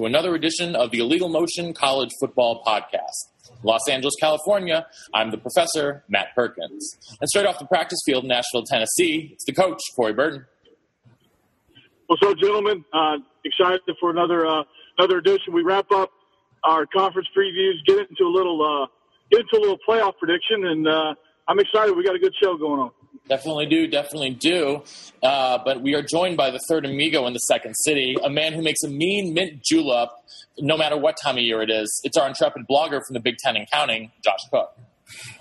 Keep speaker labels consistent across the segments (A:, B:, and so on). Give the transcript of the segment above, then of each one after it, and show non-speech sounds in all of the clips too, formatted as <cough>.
A: To another edition of the Illegal Motion College Football Podcast. Los Angeles, California, I'm the professor, Matt Perkins. And straight off the practice field in Nashville, Tennessee, it's the coach, Corey Burton.
B: What's up, gentlemen? Uh, excited for another uh, another edition. We wrap up our conference previews, get into a little uh, get into a little playoff prediction, and uh, I'm excited. We got a good show going on.
A: Definitely do, definitely do. Uh, but we are joined by the third amigo in the second city, a man who makes a mean mint julep no matter what time of year it is. It's our intrepid blogger from the Big Ten and counting, Josh Cook.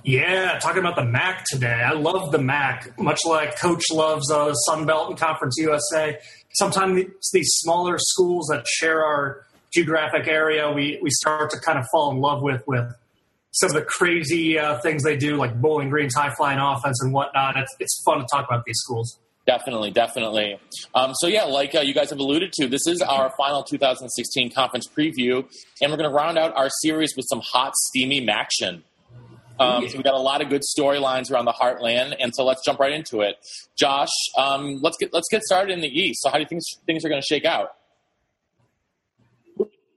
C: Yeah, talking about the MAC today. I love the MAC, much like Coach loves uh, Sun Belt and Conference USA. Sometimes these smaller schools that share our geographic area, we, we start to kind of fall in love with with some of the crazy uh, things they do, like Bowling Green's high flying offense and whatnot. It's, it's fun to talk about these schools.
A: Definitely, definitely. Um, so yeah, like uh, you guys have alluded to, this is our final 2016 conference preview, and we're going to round out our series with some hot, steamy action. Um, so we've got a lot of good storylines around the Heartland, and so let's jump right into it. Josh, um, let's get let's get started in the East. So how do you think things are going to shake out?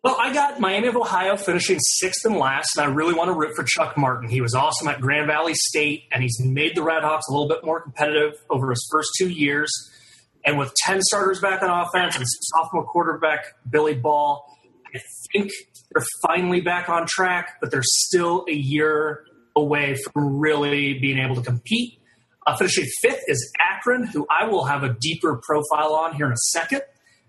C: Well, I got Miami of Ohio finishing sixth and last, and I really want to root for Chuck Martin. He was awesome at Grand Valley State, and he's made the Redhawks a little bit more competitive over his first two years. And with 10 starters back on offense and sophomore quarterback Billy Bahl, I think they're finally back on track, but they're still a year away from really being able to compete. Uh, finishing fifth is Akron, who I will have a deeper profile on here in a second.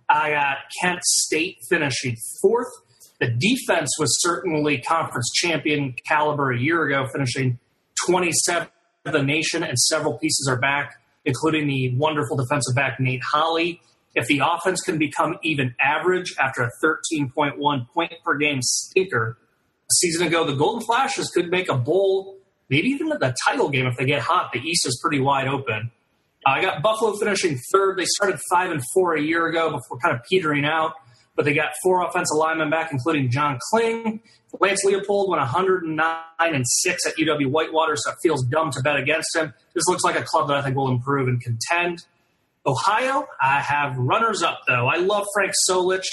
C: I got Kent State finishing fourth. The defense was certainly conference champion caliber a year ago, finishing 27th of the nation, and several pieces are back, including the wonderful defensive back Nate Holley. If the offense can become even average after a 13.1 point per game stinker a season ago, the Golden Flashes could make a bowl, maybe even the title game if they get hot. The East is pretty wide open. I got Buffalo finishing third. They started five and four a year ago before kind of petering out, but they got four offensive linemen back, including John Kling. Lance Leipold went 109 and six at UW Whitewater, so it feels dumb to bet against him. This looks like a club that I think will improve and contend. Ohio, I have runners up though. I love Frank Solich,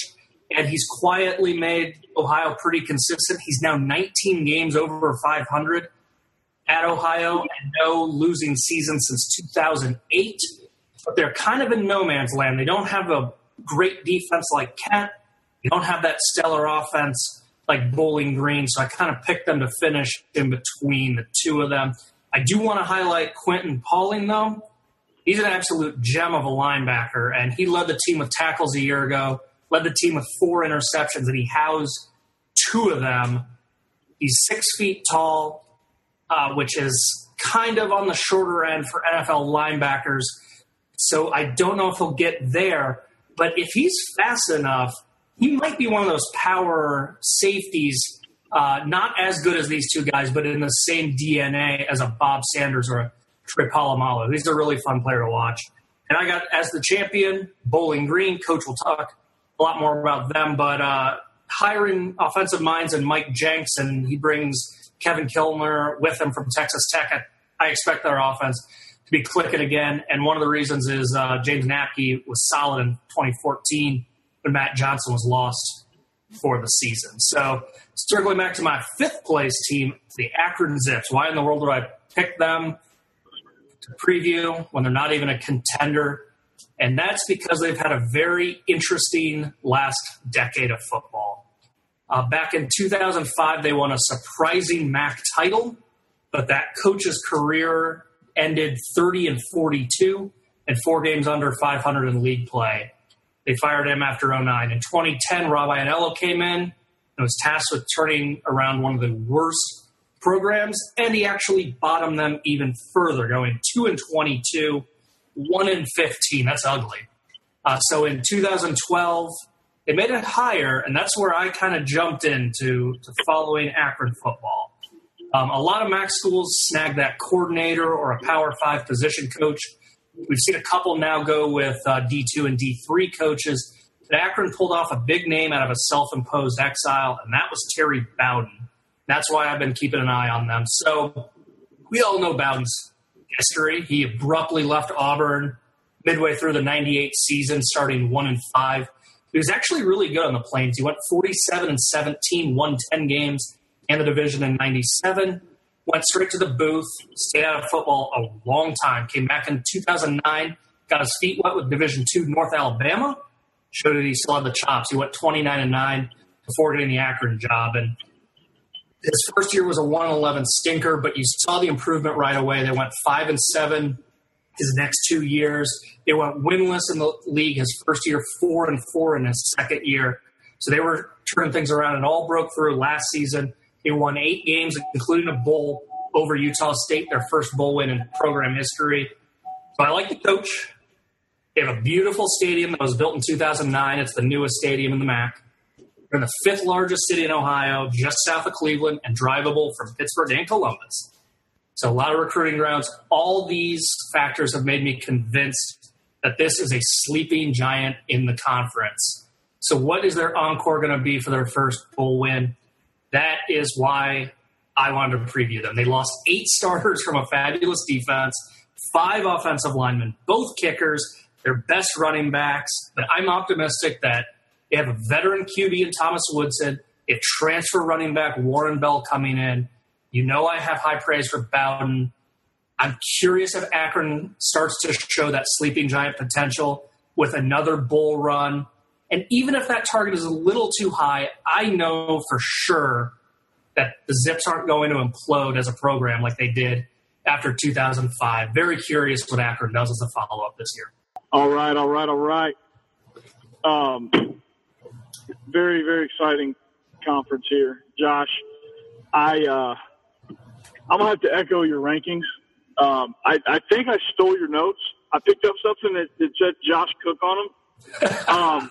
C: and he's quietly made Ohio pretty consistent. He's now 19 games over 500 at Ohio and no losing season since 2008. But they're kind of in no man's land. They don't have a great defense like Kent. They don't have that stellar offense like Bowling Green. So I kind of picked them to finish in between the two of them. I do want to highlight Quentin Poling, though. He's an absolute gem of a linebacker, and he led the team with tackles a year ago, led the team with four interceptions, and he housed two of them. He's six feet tall, uh, which is kind of on the shorter end for NFL linebackers. So I don't know if he'll get there, but if he's fast enough, he might be one of those power safeties, uh, not as good as these two guys, but in the same DNA as a Bob Sanders or a Troy Polamalu. He's a really fun player to watch. And I got as the champion, Bowling Green. Coach will talk a lot more about them, but uh, hiring offensive minds and Mike Jinks, and he brings Kevin Kilmer with him from Texas Tech. I, I expect their offense to be clicking again. And one of the reasons is uh, James Knapke was solid in 2014 when Matt Johnson was lost for the season. So circling back to my fifth place team, the Akron Zips. Why in the world would I pick them to preview when they're not even a contender? And that's because they've had a very interesting last decade of football. Uh, back in 2005, they won a surprising MAC title, but that coach's career ended 30 and 42 and four games under 500 in league play. They fired him after 09. In 2010, Rob Ianello came in and was tasked with turning around one of the worst programs, and he actually bottomed them even further, going 2 and 22, 1 and 15. That's ugly. Uh, so in 2012, they made it higher, and that's where I kind of jumped into to following Akron football. Um, a lot of MAC schools snag that coordinator or a Power Five position coach. We've seen a couple now go with uh, D2 and D3 coaches. But Akron pulled off a big name out of a self imposed exile, and that was Terry Bowden. That's why I've been keeping an eye on them. So we all know Bowden's history. He abruptly left Auburn midway through the 98 season, starting 1 and 5. He was actually really good on the Plains. He went 47 and 17, won 10 games, and the division in 97. Went straight to the booth, stayed out of football a long time. Came back in 2009, got his feet wet with Division two North Alabama. Showed that he still had the chops. He went 29 and 9 before getting the Akron job. And his first year was a 111 stinker, but you saw the improvement right away. They went 5 and 7 his next two years. They went winless in the league his first year, 4 and 4 in his second year. So they were turning things around and all broke through last season. They won eight games, including a bowl over Utah State, their first bowl win in program history. So I like the coach. They have a beautiful stadium that was built in 2009. It's the newest stadium in the MAC. They're in the fifth largest city in Ohio, just south of Cleveland, and drivable from Pittsburgh and Columbus. So a lot of recruiting grounds. All these factors have made me convinced that this is a sleeping giant in the conference. So what is their encore going to be for their first bowl win? That is why I wanted to preview them. They lost eight <laughs> starters from a fabulous defense, five offensive linemen, both kickers, their best running backs. But I'm optimistic that they have a veteran QB in Thomas Woodson, a transfer running back Warren Ball coming in. You know I have high praise for Bowden. I'm curious if Akron starts to show that sleeping giant potential with another bull run and even if that target is a little too high, I know for sure that the Zips aren't going to implode as a program like they did after 2005. Very curious what Akron does as a follow up this year.
B: All right, all right, all right. Um, very, very exciting conference here, Josh. I uh, I'm gonna have to echo your rankings. Um, I, I think I stole your notes. I picked up something that, that said Josh Cook on them. <laughs> Um,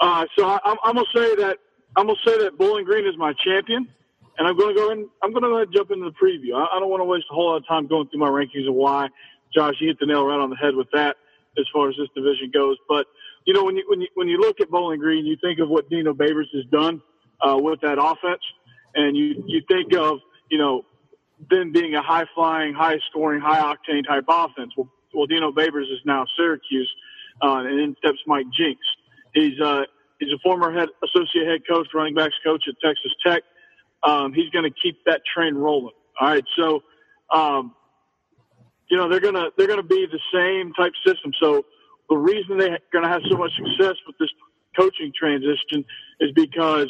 B: uh, so I, am gonna say that I'm gonna say that Bowling Green is my champion, and I'm gonna go in. I'm gonna go ahead and jump into the preview. I, I don't want to waste a whole lot of time going through my rankings of why. Josh, you hit the nail right on the head with that as far as this division goes. But you know, when you when you when you look at Bowling Green, you think of what Dino Babers has done uh, with that offense, and you you think of you know them being a high flying, high scoring, high octane type offense. Well, well, Dino Babers is now Syracuse, uh, and in steps Mike Jinks. He's uh, he's a former head associate head coach, running backs coach at Texas Tech. Um, he's going to keep that train rolling. All right, so um, you know they're gonna they're gonna be the same type system. So the reason they're going to have so much success with this coaching transition is because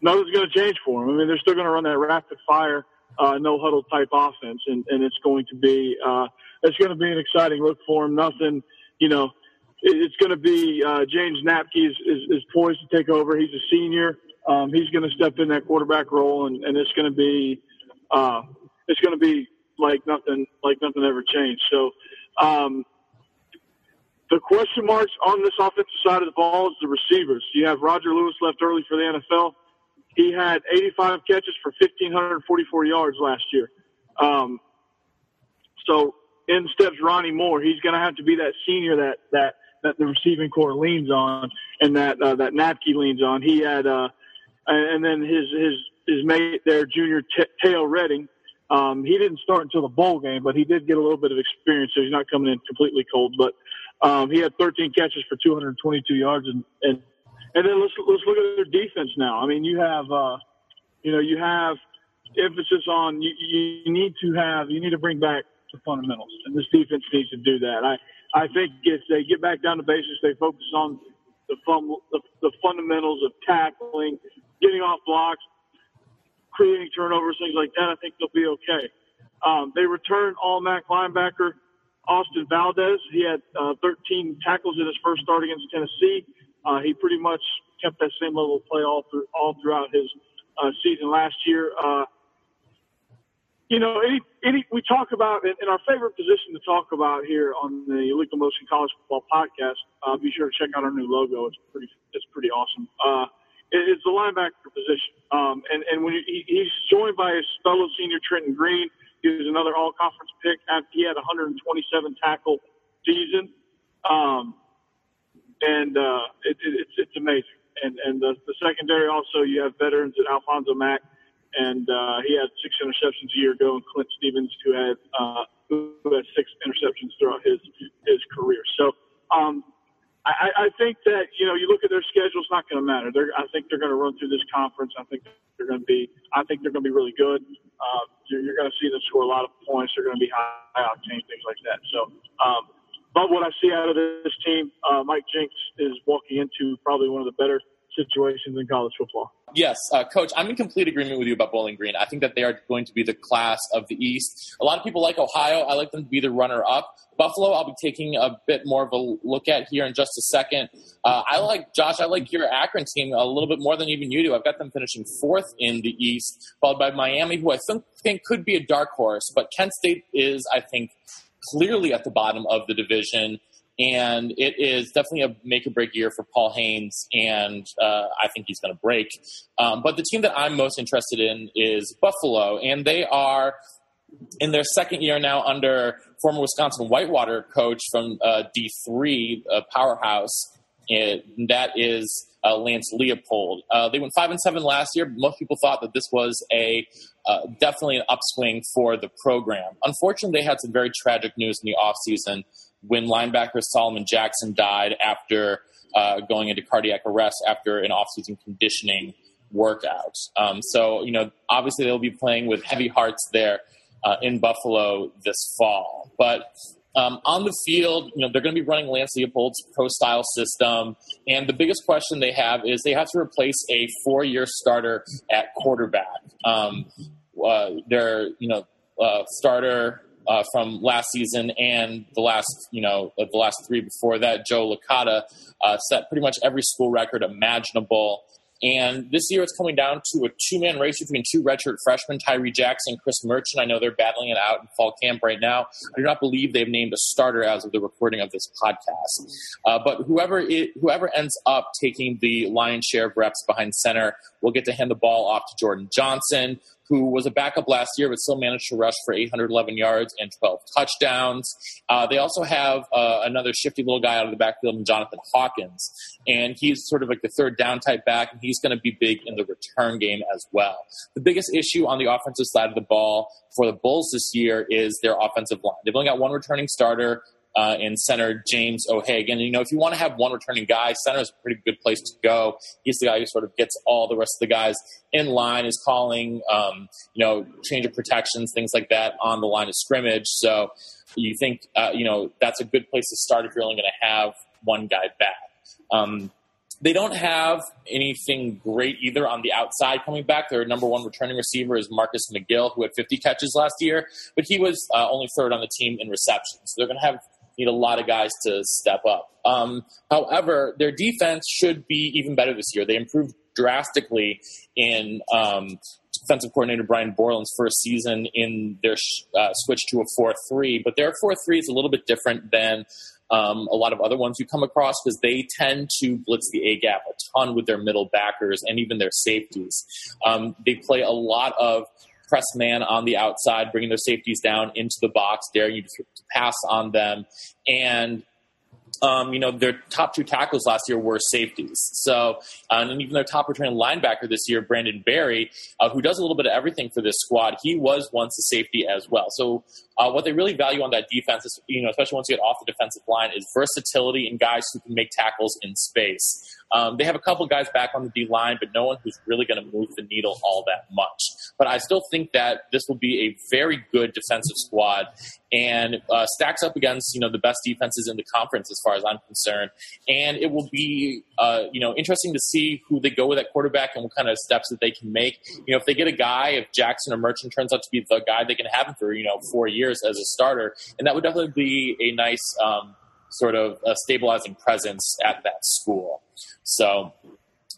B: nothing's going to change for them. I mean, they're still going to run that rapid fire, uh, no huddle type offense, and, and it's going to be uh, it's going to be an exciting look for him. Nothing, you know, it's going to be uh, James Knapke is, is, is, poised to take over. He's a senior. Um, he's going to step in that quarterback role, and, and it's going to be uh, it's going to be like nothing like nothing ever changed. So um, the question marks on this offensive side of the ball is the receivers. You have Roger Lewis left early for the NFL. He had 85 catches for 1,544 yards last year. Um, so in steps Ronnie Moore. He's going to have to be that senior that that that the receiving core leans on and that uh, that Knapke leans on. He had uh, and then his his his mate there, junior T- Teo Redding. Um, he didn't start until the bowl game, but he did get a little bit of experience, so he's not coming in completely cold. But um, he had 13 catches for 222 yards, and and and then let's let's look at their defense now. I mean, you have uh, you know you have emphasis on you, you need to have you need to bring back the fundamentals, and this defense needs to do that. I I think if they get back down to basics, they focus on the, fun, the, the fundamentals of tackling, getting off blocks, creating turnovers, things like that. I think they'll be okay. Um, they returned all MAC linebacker Austin Valdez. He had uh, 13 tackles in his first start against Tennessee. Uh, he pretty much kept that same level of play all through all throughout his uh, season last year. Uh, you know, any, any, we talk about, in our favorite position to talk about here on the Legal Motion College Football Podcast, uh, be sure to check out our new logo. It's pretty, it's pretty awesome. Uh, it, it's the linebacker position. Um, and, and when he, he's joined by his fellow senior Trenton Greene, he was another all conference pick. He had 127 tackle season. Um, and, uh, it, it, it's, it's amazing. And, and the, the secondary also, you have veterans at Alfonso Mack and uh, he had six interceptions a year ago, and Clint Stevens, who had uh, who had six interceptions throughout his his career. So um, I, I think that you know you look at their schedule, it's not going to matter. They're, I think they're going to run through this conference. I think they're going to be. I think they're going to be really good. Uh, you're, you're going to see them score a lot of points. They're going to be high, octane, things like that. So. Um, but what I see out of this team, uh, Mike Jinks is walking into probably one of the better situations in college football.
A: Yes, uh, Coach, I'm in complete agreement with you about Bowling Green. I think that they are going to be the class of the East. A lot of people like Ohio. I like them to be the runner up. Buffalo, I'll be taking a bit more of a look at here in just a second. Uh, I like, Josh, I like your Akron team a little bit more than even you do. I've got them finishing fourth in the East, followed by Miami, who I think, think could be a dark horse. But Kent State is, I think, clearly at the bottom of the division and it is definitely a make or break year for Paul Haynes, and uh, I think he's going to break. Um, but the team that I'm most interested in is Buffalo, and they are in their second year now under former Wisconsin Whitewater coach from uh, D3 uh, powerhouse. It, that is uh, Lance Leipold. Uh, they went five and seven last year. Most people thought that this was a uh, definitely an upswing for the program. Unfortunately, they had some very tragic news in the offseason when linebacker Solomon Jackson died after uh, going into cardiac arrest after an offseason conditioning workout. Um, so, you know, obviously they'll be playing with heavy hearts there uh, in Buffalo this fall. But um, on the field, you know, they're going to be running Lance Leipold's pro style system. And the biggest question they have is they have to replace a four year starter at quarterback. Um, uh, their, you know, uh, starter uh, from last season and the last, you know, uh, the last three before that. Joe Licata uh, set pretty much every school record imaginable. And this year it's coming down to a two man race between two redshirt freshmen, Tyree Jackson, and Chris Merchant. I know they're battling it out in fall camp right now. I do not believe they've named a starter as of the recording of this podcast. Uh, but whoever it, whoever ends up taking the lion's share of reps behind center will get to hand the ball off to Jordan Johnson, who was a backup last year but still managed to rush for 811 yards and 12 touchdowns. Uh, they also have uh, another shifty little guy out of the backfield, Jonathan Hawkins, and he's sort of like the third down type back, and he's going to be big in the return game as well. The biggest issue on the offensive side of the ball for the Bulls this year is their offensive line. They've only got one returning starter uh, in center James O'Hagan. You know, if you want to have one returning guy, center is a pretty good place to go. He's the guy who sort of gets all the rest of the guys in line, is calling, um, you know, change of protections, things like that on the line of scrimmage. So you think, uh, you know, that's a good place to start if you're only going to have one guy back. Um, they don't have anything great either on the outside coming back. Their number one returning receiver is Marcus McGill, who had 50 catches last year, but he was uh, only third on the team in receptions. So they're going to have need a lot of guys to step up. Um, however, their defense should be even better this year. They improved drastically in um, defensive coordinator Brian Borland's first season in their uh, switch to a 4 3. But their 4 3 is a little bit different than um, a lot of other ones you come across because they tend to blitz the A gap a ton with their middle backers and even their safeties. Um, they play a lot of press man on the outside, bringing their safeties down into the box, daring you to pass on them. And um, you know, their top two tackles last year were safeties. So, uh, and even their top returning linebacker this year, Brandon Berry, uh, who does a little bit of everything for this squad, he was once a safety as well. So, uh, what they really value on that defense is, you know, especially once you get off the defensive line, is versatility and guys who can make tackles in space. Um, they have a couple guys back on the D line, but no one who's really going to move the needle all that much. But I still think that this will be a very good defensive squad and uh, stacks up against you know the best defenses in the conference as far as I'm concerned. And it will be uh, you know interesting to see who they go with at quarterback and what kind of steps that they can make. You know, if they get a guy, if Jackson or Merchant turns out to be the guy, they can have him for you know four years as a starter, and that would definitely be a nice. Um, sort of stabilizing presence at that school. So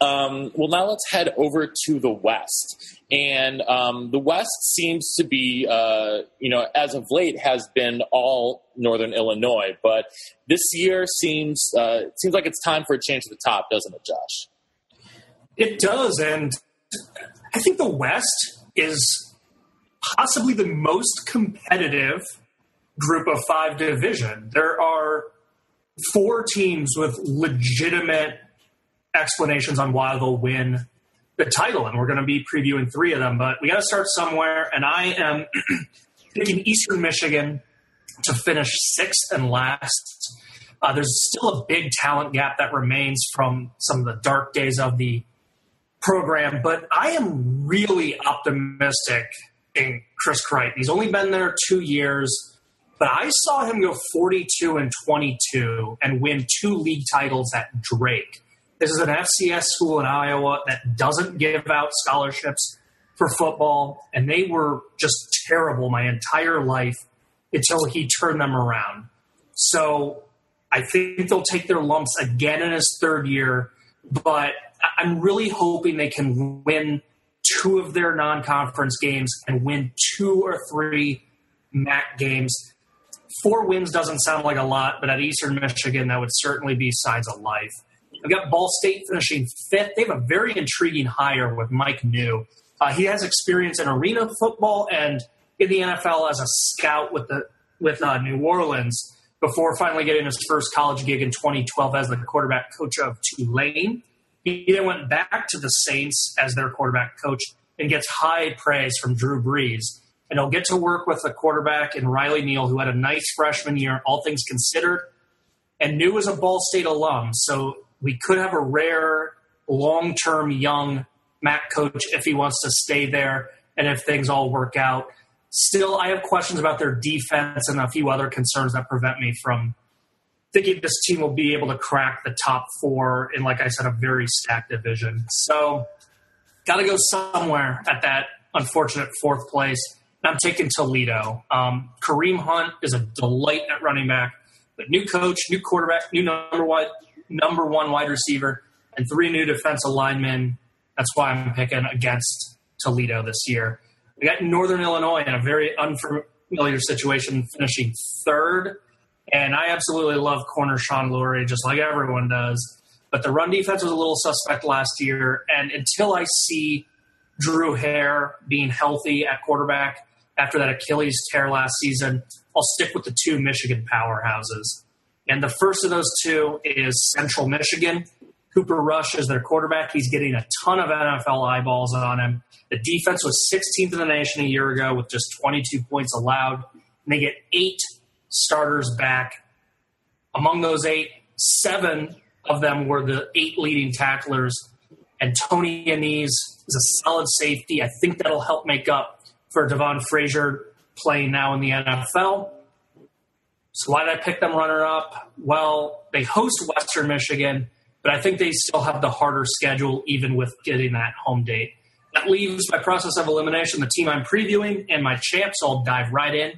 A: Um, well, now let's head over to the West. And um, the West seems to be, uh, you know, as of late, has been all Northern Illinois. But this year seems uh, seems like it's time for a change at the top, doesn't it, Josh?
C: It does, and I think the West is possibly the most competitive group of five division. There are four teams with legitimate explanations on why they'll win the title, and we're going to be previewing three of them. But we got to start somewhere, and I am <clears throat> picking Eastern Michigan to finish sixth and last. Uh, there's still a big talent gap that remains from some of the dark days of the program, but I am really optimistic in Chris Creighton. He's only been there two years, but I saw him go 42 and 22 and win two league titles at Drake. This is an FCS school in Iowa that doesn't give out scholarships for football, and they were just terrible my entire life until he turned them around. So I think they'll take their lumps again in his third year, but I'm really hoping they can win two of their non conference games and win two or three MAC games. Four wins doesn't sound like a lot, but at Eastern Michigan, that would certainly be signs of life. I've got Ball State finishing fifth. They have a very intriguing hire with Mike Neu. Uh, he has experience in arena football and in the NFL as a scout with the with uh, New Orleans before finally getting his first college gig in 2012 as the quarterback coach of Tulane. He then went back to the Saints as their quarterback coach and gets high praise from Drew Brees. And he'll get to work with a quarterback in Riley Neal, who had a nice freshman year, all things considered, and Neu as a Ball State alum. So we could have a rare, long term young MAC coach if he wants to stay there and if things all work out. Still, I have questions about their defense and a few other concerns that prevent me from thinking this team will be able to crack the top four in, like I said, a very stacked division. So, got to go somewhere at that unfortunate fourth place. And I'm taking Toledo. Um, Kareem Hunt is a delight at running back, but new coach, new quarterback, new number one, number one wide receiver, and three new defensive linemen. That's why I'm picking against Toledo this year. We got Northern Illinois in a very unfamiliar situation, finishing third. And I absolutely love corner Shawun Lurry, just like everyone does. But the run defense was a little suspect last year. And until I see Drew Hare being healthy at quarterback after that Achilles tear last season, I'll stick with the two Michigan powerhouses. And the first of those two is Central Michigan. Cooper Rush is their quarterback. He's getting a ton of NFL eyeballs on him. The defense was 16th in the nation a year ago with just 22 points allowed. And they get eight starters back. Among those eight, seven of them were the eight leading tacklers. And Tony Annese is a solid safety. I think that'll help make up for Devon Frazier playing now in the NFL. So why did I pick them runner up? Well, they host Western Michigan, but I think they still have the harder schedule even with getting that home date. That leaves my process of elimination the team I'm previewing and my champs. I'll dive right in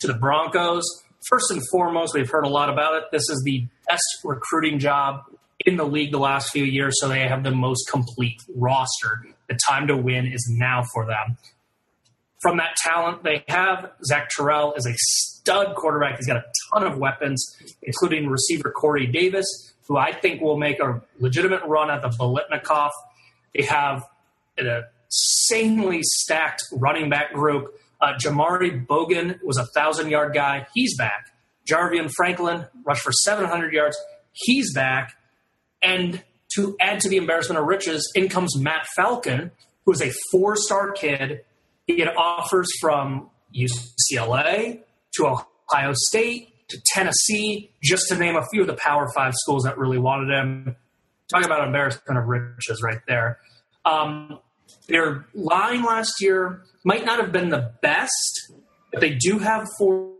C: to the Broncos. First and foremost, we've heard a lot about it. This is the best recruiting job in the league the last few years, so they have the most complete roster. The time to win is now for them from that talent they have. Zach Terrell is a stud quarterback. He's got a ton of weapons, including receiver Corey Davis, who I think will make a legitimate run at the Biletnikoff. They have an insanely stacked running back group. Uh, Jamauri Bogan was a thousand yard guy. He's back. Jarvion Franklin rushed for 700 yards. He's back. And to add to the embarrassment of riches, in comes Matt Falcon, who is a four star kid he had offers from UCLA to Ohio State to Tennessee, just to name a few of the Power Five schools that really wanted him. Talk about embarrassment of riches right there. Um, their line last year might not have been the best, but they do have four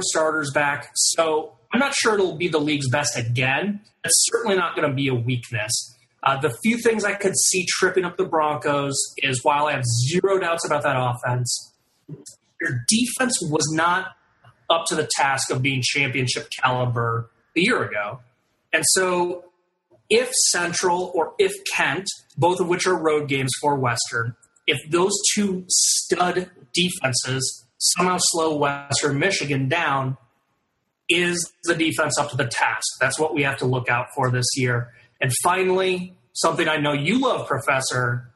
C: starters back. So I'm not sure it'll be the league's best again. It's certainly not going to be a weakness. Uh, the few things I could see tripping up the Broncos is while I have zero doubts about that offense, their defense was not up to the task of being championship caliber a year ago. And so if Central or if Kent, both of which are road games for Western, if those two stud defenses somehow slow Western Michigan down, is the defense up to the task? That's what we have to look out for this year. And finally, something I know you love, Professor,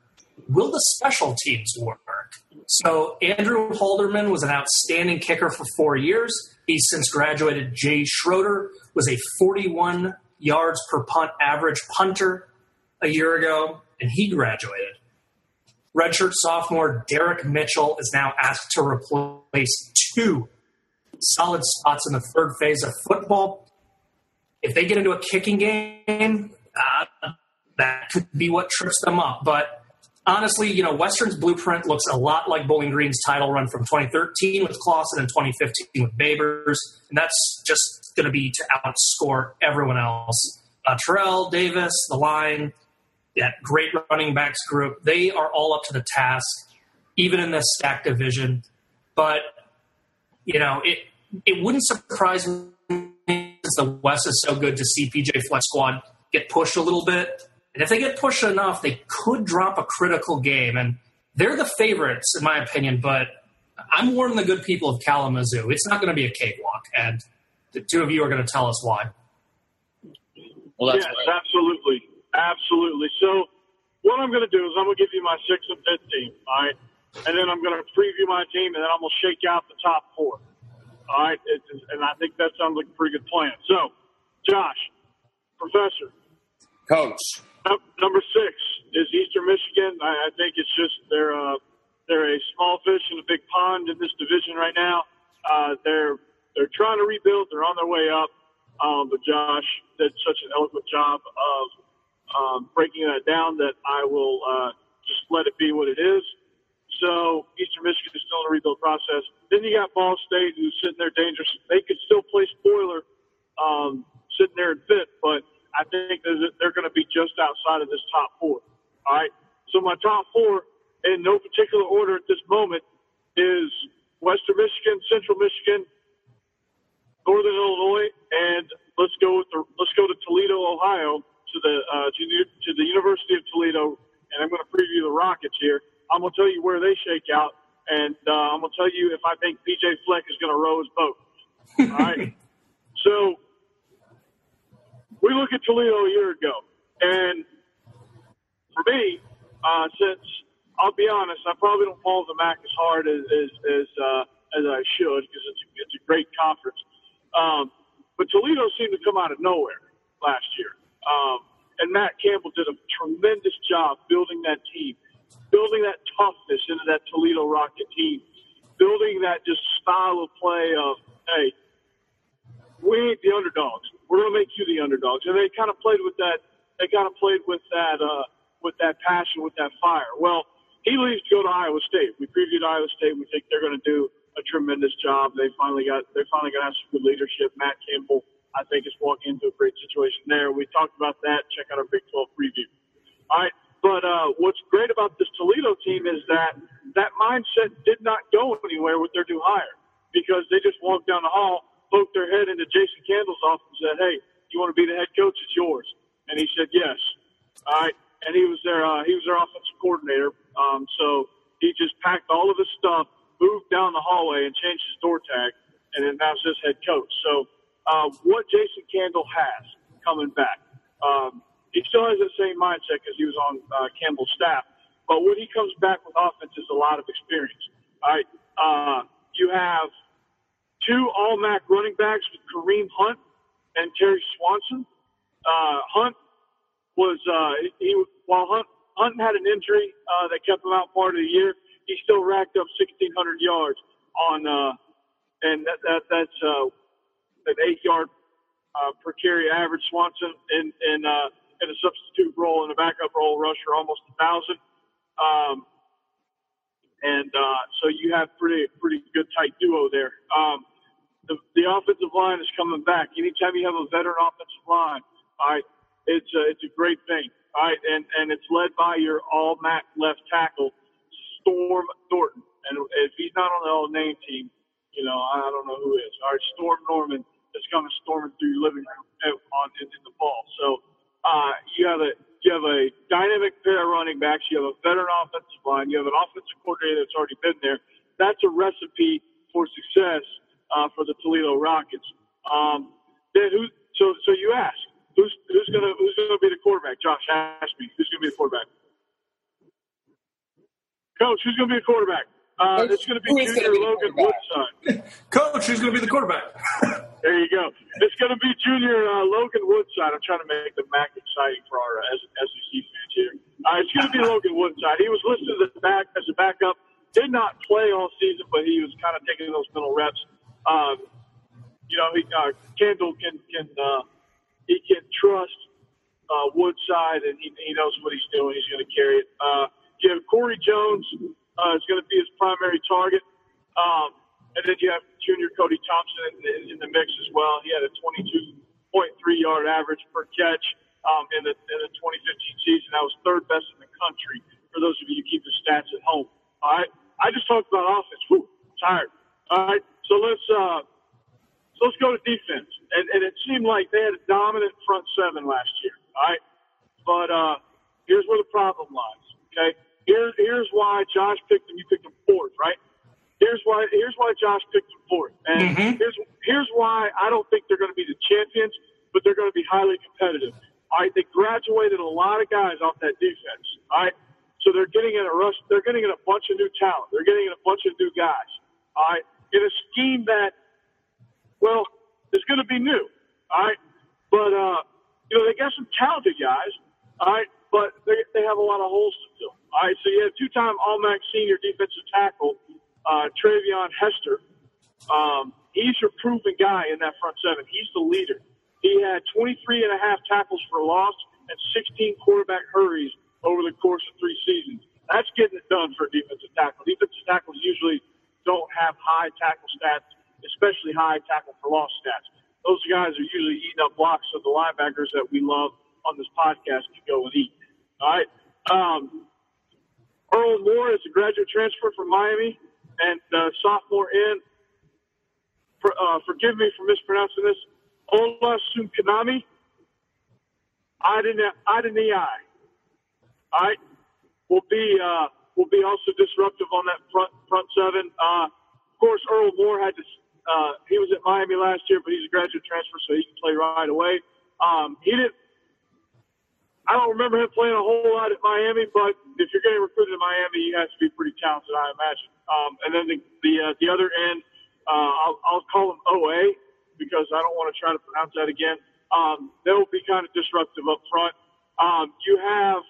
C: will the special teams work? So Andrew Haldeman was an outstanding kicker for four years. He's since graduated. Jay Schroeder was a 41 yards per punt average punter a year ago, and he graduated. Redshirt sophomore Derek Mitchell is now asked to replace two solid spots in the third phase of football. If they get into a kicking game, uh, that could be what trips them up. But honestly, you know, Western's blueprint looks a lot like Bowling Green's title run from 2013 with Clawson and 2015 with Babers, and that's just going to be to outscore everyone else. Uh, Terrell, Davis, the line, that great running backs group, they are all up to the task, even in this stacked division. But, you know, it, it wouldn't surprise me since the West is so good to see PJ Fleck squad get pushed a little bit. And if they get pushed enough, they could drop a critical game. And they're the favorites, in my opinion, but I'm warning the good people of Kalamazoo. It's not going to be a cakewalk. And the two of you are going to tell us why.
B: Well, that's yes, right. absolutely. Absolutely. So, what I'm going to do is I'm going to give you my six and fifth team, all right? And then I'm going to preview my team, and then I'm going to shake out the top four. All right, it's, and I think that sounds like a pretty good plan. So, Josh, Professor,
A: Coach,
B: number six is Eastern Michigan. I, I think it's just they're uh, they're a small fish in a big pond in this division right now. Uh, they're they're trying to rebuild. They're on their way up. Um, but Josh did such an eloquent job of um, breaking that down that I will uh, just let it be what it is. So Eastern Michigan is still in a rebuild process. Then you got Ball State, who's sitting there dangerous. They could still play spoiler, um, sitting there in fifth, but I think they're going to be just outside of this top four. All right. So my top four, in no particular order at this moment, is Western Michigan, Central Michigan, Northern Illinois, and let's go with the, let's go to Toledo, Ohio, to the uh, to the to the University of Toledo, and I'm going to preview the Rockets here. I'm going to tell you where they shake out, and uh, I'm going to tell you if I think PJ Fleck is going to row his boat. All right. <laughs> so we look at Toledo a year ago, and for me, uh, since I'll be honest, I probably don't follow the MAC as hard as as as, uh, as I should because it's it's a great conference. Um, but Toledo seemed to come out of nowhere last year. Um, and Matt Campbell did a tremendous job building that team, building that toughness into that Toledo Rocket team, building that just style of play of, hey, we ain't the underdogs. We're going to make you the underdogs. And they kind of played with that. They kind of played with that, uh, with that passion, with that fire. Well, he leaves to go to Iowa State. We previewed Iowa State. We think they're going to do a tremendous job. They finally got they finally got some good leadership. Matt Campbell, I think, is walking into a great situation there. We talked about that. Check out our Big 12 preview. All right. But uh, what's great about this Toledo team is that that mindset did not go anywhere with their new hire because they just walked down the hall, poked their head into Jason Candle's office, and said, "Hey, you want to be the head coach? It's yours." And he said, "Yes." All right. And he was their uh, he was their offensive coordinator. Um, so he just packed all of his stuff moved down the hallway and changed his door tag, and then now says head coach. So, uh, what Jason Candle has coming back, um, he still has the same mindset because he was on uh, Campbell's staff. But when he comes back with offense, is a lot of experience. All right, uh, you have two All MAC running backs with Kareem Hunt and Terry Swanson. Uh, Hunt was uh, he while Hunt Hunt had an injury uh, that kept him out part of the year he still racked up 1,600 yards on, uh, and that, that that's uh, an eight yard uh, per carry average. Swanson in in uh, in a substitute role in a backup role rusher almost a thousand. Um, and uh, so you have pretty pretty good tight duo there. Um, the, the offensive line is coming back. Anytime you have a veteran offensive line, all right, it's a, it's a great thing. All right, and and it's led by your all MAC left tackle Storm Norton. And if he's not on the all name team, you know, I don't know who is. All right, Storm Norton is coming storming through your living room on in, in the fall. So Uh, you have a you have a dynamic pair of running backs. You have a veteran offensive line. You have an offensive coordinator that's already been there. That's a recipe for success uh, for the Toledo Rockets. Um, then who? So so you ask who's who's gonna who's gonna be the quarterback? Josh Ashby. Who's gonna be the quarterback? Coach, who's gonna be the quarterback? Uh, it's going to be Junior Logan Woodside. <laughs>
C: Coach, who's going to be the quarterback? <laughs>
B: there you go. It's going to be Junior uh, Logan Woodside. I'm trying to make the MAC exciting for our SEC fans here. Uh, it's going to be <laughs> Logan Woodside. He was listed as a back as a backup. Did not play all season, but he was kind of taking those middle reps. Um, you know, he, uh, Candle can can uh, he can trust uh, Woodside, and he, he knows what he's doing. He's going to carry it. Uh, you have Corey Jones uh, is going to be his primary target. Um, and then you have junior Cody Thompson in, in, in the mix as well. He had a 22.3 yard average per catch um, in, the, in the 2015 season. That was third best in the country for those of you who keep the stats at home. All right. I just talked about offense. Whew, tired. All right. So let's, uh, so let's go to defense. And, and it seemed like they had a dominant front seven last year. All right. But, uh, here's where the problem lies. Okay. Here, here's why Josh picked him. You picked him fourth, right? Here's why. Here's why Josh picked him fourth, and mm-hmm. here's here's why I don't think they're going to be the champions, but they're going to be highly competitive. All right, they graduated a lot of guys off that defense. All right, so they're getting in a rush. They're getting in a bunch of new talent. They're getting in a bunch of new guys. All right, in a scheme that, well, is going to be new. All right, but uh, you know they got some talented guys. All right, but they they have a lot of holes to fill. All right, so you have two-time All-MAC senior defensive tackle uh, Treyvon Hester. Um, he's your proven guy in that front seven. He's the leader. He had 23 and a half tackles for loss and 16 quarterback hurries over the course of three seasons. That's getting it done for a defensive tackle. Defensive tackles usually don't have high tackle stats, especially high tackle for loss stats. Those guys are usually eating up blocks of the linebackers that we love on this podcast to go and eat. All right. Um, Earl Moore is a graduate transfer from Miami and uh, sophomore in. For, uh, forgive me for mispronouncing this. Ola Sunkanami. Idenei. All right. Will be uh, will be also disruptive on that front front seven. Uh, of course, Earl Moore had to. Uh, he was at Miami last year, but he's a graduate transfer, so he can play right away. Um, he didn't I don't remember him playing a whole lot at Miami, but if you're getting recruited to Miami, he has to be pretty talented, I imagine. Um, and then the the, uh, the other end, uh, I'll, I'll call him OA because I don't want to try to pronounce that again. Um, they'll be kind of disruptive up front. Um, you have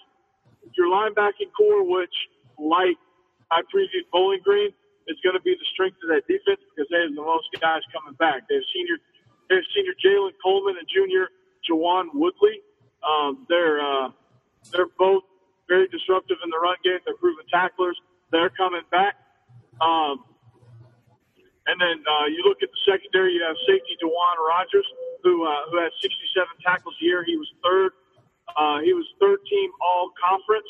B: your linebacking core, which, like I previewed Bowling Green, is going to be the strength of that defense because they have the most guys coming back. They have senior, they have senior Jalen Coleman and junior Jawan Woodley. Um, they're uh, they're both very disruptive in the run game. They're proven tacklers. They're coming back. Um, and then uh, you look at the secondary. You have safety DeJuan Rogers, who uh, who had 67 tackles a year. He was third. Uh, he was third team All Conference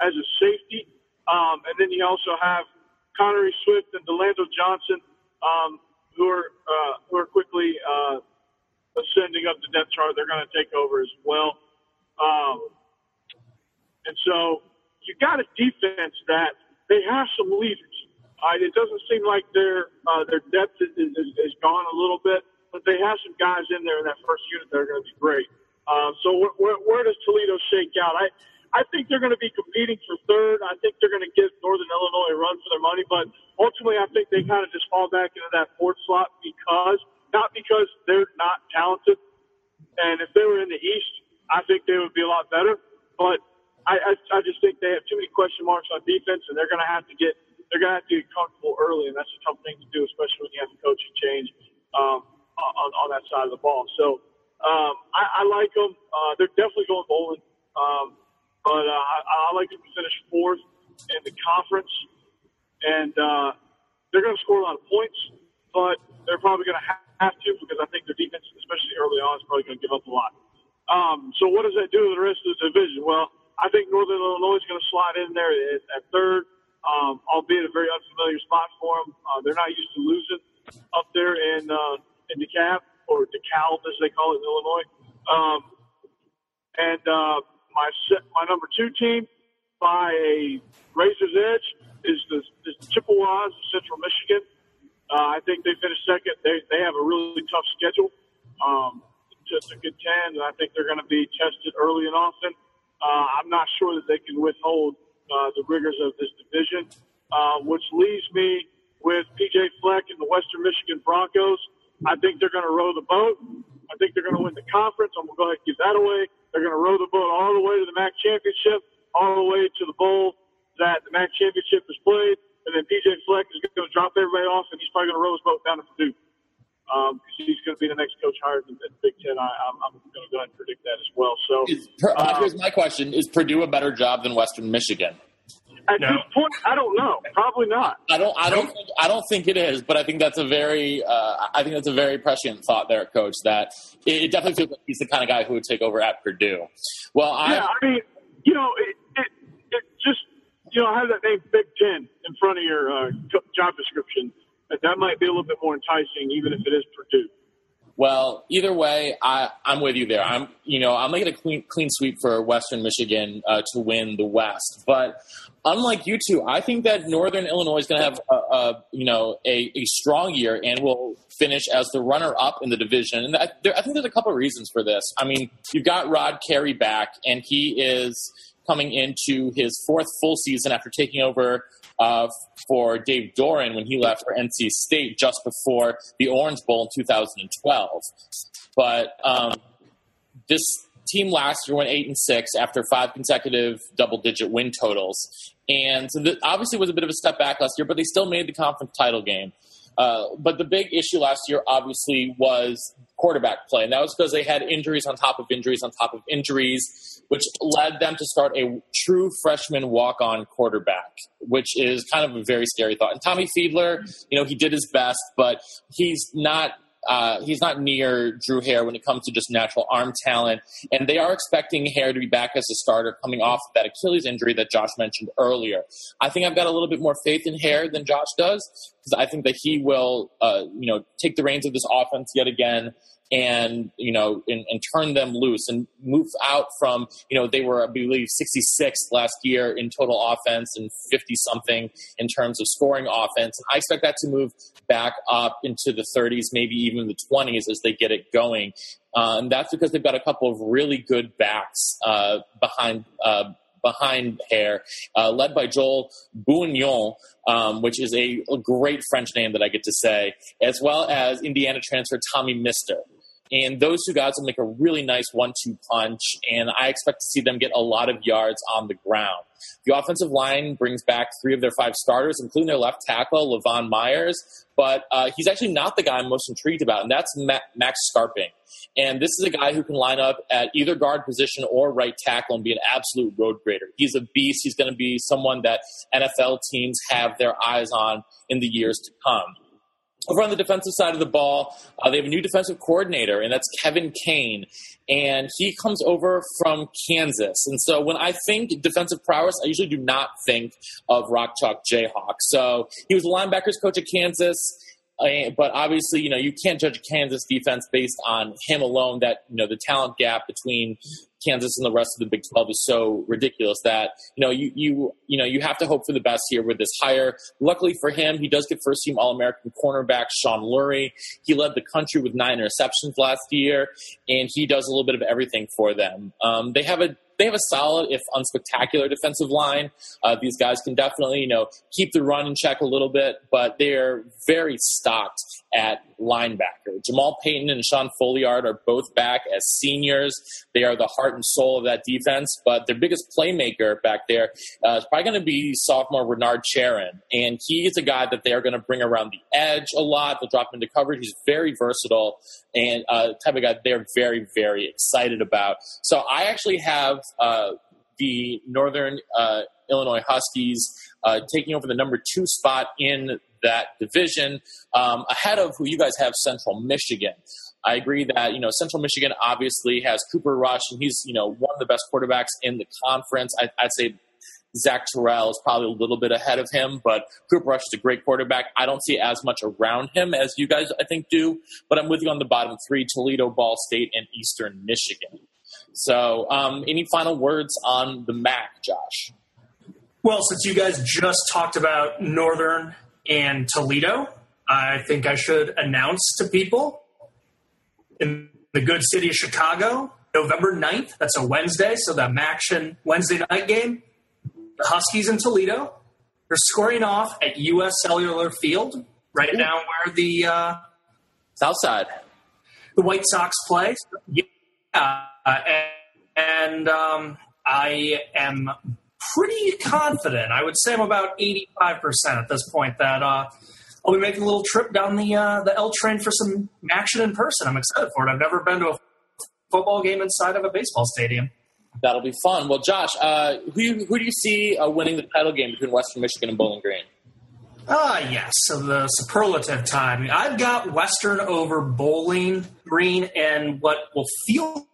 B: as a safety. Um, and then you also have Connery Swift and Delando Johnson, um, who are uh, who are quickly uh, ascending up the depth chart. They're going to take over as well. Um, and so you got a defense that they have some leaders. Uh, it doesn't seem like their uh, their depth is, is, is gone a little bit, but they have some guys in there in that first unit that are going to be great. Um, so where, where, where does Toledo shake out? I I think they're going to be competing for third. I think they're going to give Northern Illinois a run for their money, but ultimately I think they kind of just fall back into that fourth slot because not because they're not talented. And if they were in the East, I think they would be a lot better. But I, I, I just think they have too many question marks on defense, and they're going to have to get they're going to have to get comfortable early, and that's a tough thing to do, especially when you have a coaching change um, on, on that side of the ball. So um, I, I like them. Uh, they're definitely going bowling, um, but uh, I, I like them to finish fourth in the conference, and uh, they're going to score a lot of points, but they're probably going to have to because I think their defense, especially early on, is probably going to give up a lot. Um, so what does that do to the rest of the division? Well, I think Northern Illinois is going to slide in there at, at third, um, albeit a very unfamiliar spot for them. Uh, they're not used to losing up there in uh, in DeKalb or DeKalb as they call it in Illinois. Um, and uh, my my number two team by a razor's edge is the, is the Chippewas of Central Michigan. Uh, I think they finished second. They they have a really tough schedule um, to, to contend, and I think they're going to be tested early and often. Uh, I'm not sure that they can withhold uh, the rigors of this division, uh, which leaves me with PJ Fleck and the Western Michigan Broncos. I think they're going to row the boat. I think they're going to win the conference. I'm going to go ahead and give that away. They're going to row the boat all the way to the MAC championship, all the way to the bowl that the MAC championship is played, and then PJ Fleck is going to drop everybody off, and he's probably going to row his boat down to Purdue um, he's going to be the next coach hired in the Big Ten. I, am going to go ahead and predict that as well. So
A: is, uh, here's my question: Is Purdue a better job than Western Michigan?
B: At no. this point, I don't know. Probably not.
A: I don't. I don't. Think, I don't think it is. But I think that's a very. Uh, I think that's a very prescient thought there, Coach. That it, it, definitely feels like he's the kind of guy who would take over at Purdue. Well, I.
B: Yeah, I mean, you know, it, it, it just you know, have that name Big Ten in front of your uh, job description. That might be a little bit more enticing, even if it is Purdue.
A: Well, either way, I, I'm with you there. I'm, you know, I'm making a clean, clean sweep for Western Michigan uh, to win the West. But unlike you two, I think that Northern Illinois is going to have, a, a, you know, a, a strong year and will finish as the runner-up in the division. And I, there, I think there's a couple of reasons for this. I mean, you've got Rod Carey back, and he is coming into his fourth full season after taking over uh, for Dave Doeren when he left for NC State just before the Orange Bowl in 2012. But um, this team last year went eight and six after five consecutive double-digit win totals, and so obviously was a bit of a step back last year. But they still made the conference title game. Uh, but the big issue last year, obviously, was quarterback play, and that was because they had injuries on top of injuries on top of injuries, which led them to start a true freshman walk-on quarterback, which is kind of a very scary thought. And Tommy Fiedler, you know, he did his best, but he's not uh, he's not near Drew Hare when it comes to just natural arm talent. And they are expecting Hare to be back as a starter coming off of that Achilles injury that Josh mentioned earlier. I think I've got a little bit more faith in Hare than Josh does because I think that he will, uh, you know, take the reins of this offense yet again and you know and, and, turn them loose and move out from you know they were I believe 66th last year in total offense and 50 something in terms of scoring offense. And I expect that to move back up into the 30s, maybe even the 20s as they get it going. Uh, and that's because they've got a couple of really good backs uh, behind. Uh, behind Hare, uh, led by Joel Bouillon, um, which is a, a, great French name that I get to say, as well as Indiana transfer Tommy Mister. And those two guys will make a really nice one two punch, and I expect to see them get a lot of yards on the ground. The offensive line brings back three of their five starters, including their left tackle, Levon Myers, but uh, he's actually not the guy I'm most intrigued about, and that's Max Scharping. And this is a guy who can line up at either guard position or right tackle and be an absolute road grader. He's a beast. He's going to be someone that NFL teams have their eyes on in the years to come. Over on the defensive side of the ball, uh, they have a new defensive coordinator, and that's Kevin Kane. And he comes over from Kansas. And so when I think defensive prowess, I usually do not think of Rock Chalk Jayhawk. So he was a linebackers coach at Kansas. Uh, but obviously, you know, you can't judge Kansas defense based on him alone. That you know, the talent gap between Kansas and the rest of the Big 12 is so ridiculous that you know you you you know you have to hope for the best here with this hire. Luckily for him, he does get first team All American cornerback Shawun Lurry. He led the country with nine interceptions last year, and he does a little bit of everything for them. Um, they have a they have a solid, if unspectacular, defensive line. Uh, these guys can definitely, you know, keep the run in check a little bit, but they're very stocked at linebacker. Jamal Payton and Sean Folliard are both back as seniors. They are the heart and soul of that defense, but their biggest playmaker back there uh, is probably going to be sophomore Renard Sharon. And he is a guy that they are going to bring around the edge a lot. They'll drop him into coverage. He's very versatile and uh, type of guy they're very, very excited about. So I actually have uh, the Northern uh, Illinois Huskies uh, taking over the number two spot in that division um, ahead of who you guys have, Central Michigan. I agree that you know Central Michigan obviously has Cooper Rush, and he's you know one of the best quarterbacks in the conference. I, would say Zach Terrell is probably a little bit ahead of him, but Cooper Rush is a great quarterback. I don't see as much around him as you guys I think do, but I'm with you on the bottom three: Toledo, Ball State, and Eastern Michigan. So, um, any final words on the MAC, Josh?
C: Well, since you guys just talked about Northern and Toledo, I think I should announce to people in the good city of Chicago, November 9th, that's a Wednesday, so the MACtion Wednesday night game, the Huskies in Toledo. They're scoring off at U.S. Cellular Field, right now where the uh,
A: South Side.
C: the White Sox play. Yeah, uh, and, and um, I am pretty confident. I would say I'm about 85 percent at this point that uh, I'll be making a little trip down the uh, the L train for some action in person. I'm excited for it. I've never been to a football game inside of a baseball stadium.
A: That'll be fun. Well, Josh, uh, who, who do you see uh, winning the title game between Western Michigan and Bowling Green?
C: Ah, yes. So the superlative time. I've got Western over Bowling Green and what will feel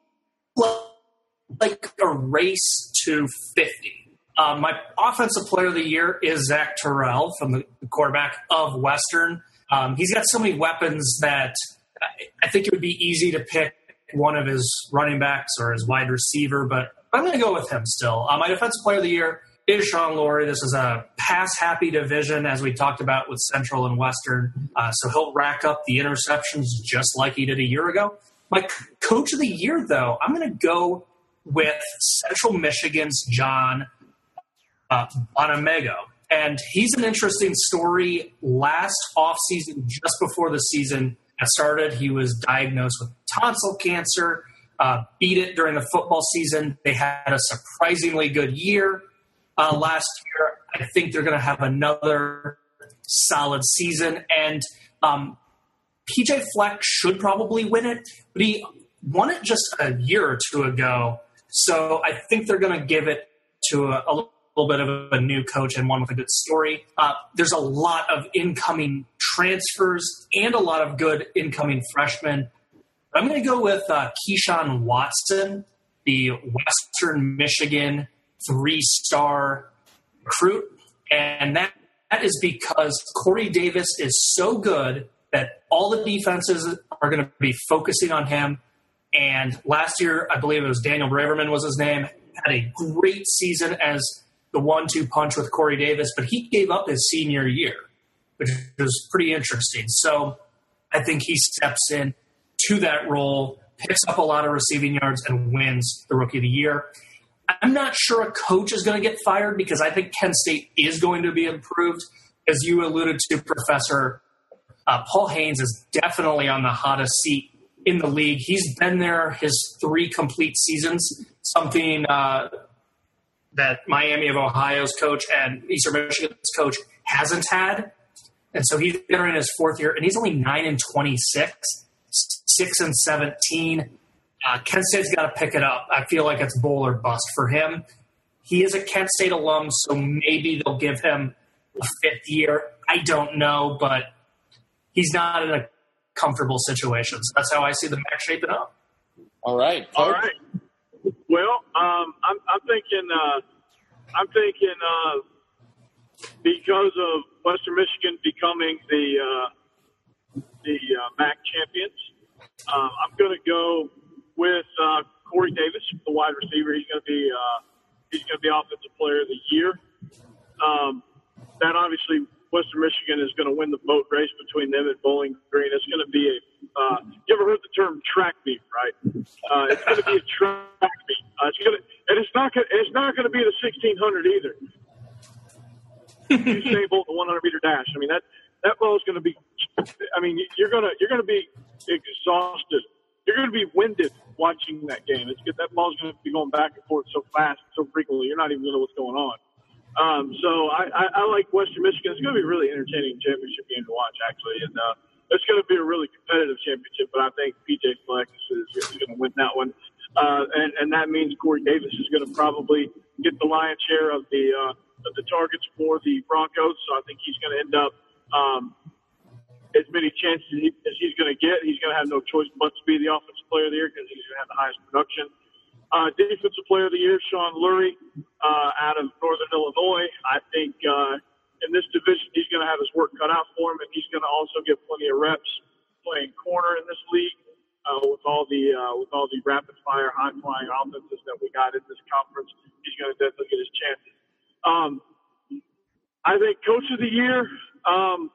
C: like a race to 50. Um, my offensive player of the year is Zach Terrell from the quarterback of Western. Um, he's got so many weapons that I, think it would be easy to pick one of his running backs or his wide receiver, but I'm going to go with him still. Uh, my defensive player of the year is Shawun Lurry. This is a pass happy division, as we talked about with Central and Western. Uh, so he'll rack up the interceptions just like he did a year ago. My coach of the year, though, I'm going to go with Central Michigan's John uh, Bonamego. And he's an interesting story. Last offseason, just before the season started, he was diagnosed with tonsil cancer, uh, beat it during the football season. They had a surprisingly good year uh, last year. I think they're going to have another solid season. And um, PJ Fleck should probably win it, but he won it just a year or two ago. So I think they're going to give it to a, a little bit of a new coach and one with a good story. Uh, there's a lot of incoming transfers and a lot of good incoming freshmen. I'm going to go with uh, Keyshawn Watson, the Western Michigan three-star recruit, and that, that is because Corey Davis is so good that all the defenses are going to be focusing on him. And last year, I believe it was Daniel Braverman was his name, had a great season as the one-two punch with Corey Davis, but he gave up his senior year, which was pretty interesting. So I think he steps in to that role, picks up a lot of receiving yards, and wins the Rookie of the Year. I'm not sure a coach is going to get fired because I think Kent State is going to be improved. As you alluded to, Professor, uh, Paul Haynes is definitely on the hottest seat in the league. He's been there his three complete seasons, something uh, that Miami of Ohio's coach and Eastern Michigan's coach hasn't had. And so he's entering his fourth year, and he's only 9 and 26, 6 and 17. Uh, Kent State's got to pick it up. I feel like it's bowl or bust for him. He is a Kent State alum, so maybe they'll give him a fifth year. I don't know, but he's not in a comfortable situation. So that's how I see the MAC shaping up.
A: All right.
B: All right. Well, um, I'm, I'm thinking. Uh, I'm thinking uh, because of Western Michigan becoming the uh, the uh, MAC champions, um, I'm going to go with uh, Corey Davis, the wide receiver. He's going to be uh, he's going to be offensive player of the year. Um, that obviously Western Michigan is going to win the boat race between them and Bowling Green. It's going to be a. Uh, you ever heard the term track meet? Right. Uh, it's going to be a track meet. Uh, it's going to, and it's not. Gonna, it's not going to be the 1600 either. Usain <laughs> Bolt, the 100 meter dash. I mean that that ball is going to be. I mean you're going to you're going to be exhausted. You're going to be winded watching that game. It's that ball's going to be going back and forth so fast, so frequently. You're not even going to know what's going on. Um, so I, I, I like Western Michigan. It's going to be a really entertaining championship game to watch, actually, and uh, it's going to be a really competitive championship. But I think PJ Flex is, is going to win that one, uh, and and that means Corey Davis is going to probably get the lion's share of the uh, of the targets for the Broncos. So I think he's going to end up um, as many chances he- as he's going to get. He's going to have no choice but to be the offensive player of the year because he's going to have the highest production. Uh, defensive player of the year, Shawun Lurry, uh, out of Northern Illinois. I think uh, in this division, he's going to have his work cut out for him, and he's going to also get plenty of reps playing corner in this league. uh, with all the uh, with all the rapid fire, high flying offenses that we got in this conference. He's going to definitely get his chances. Um, I think Coach of the Year um,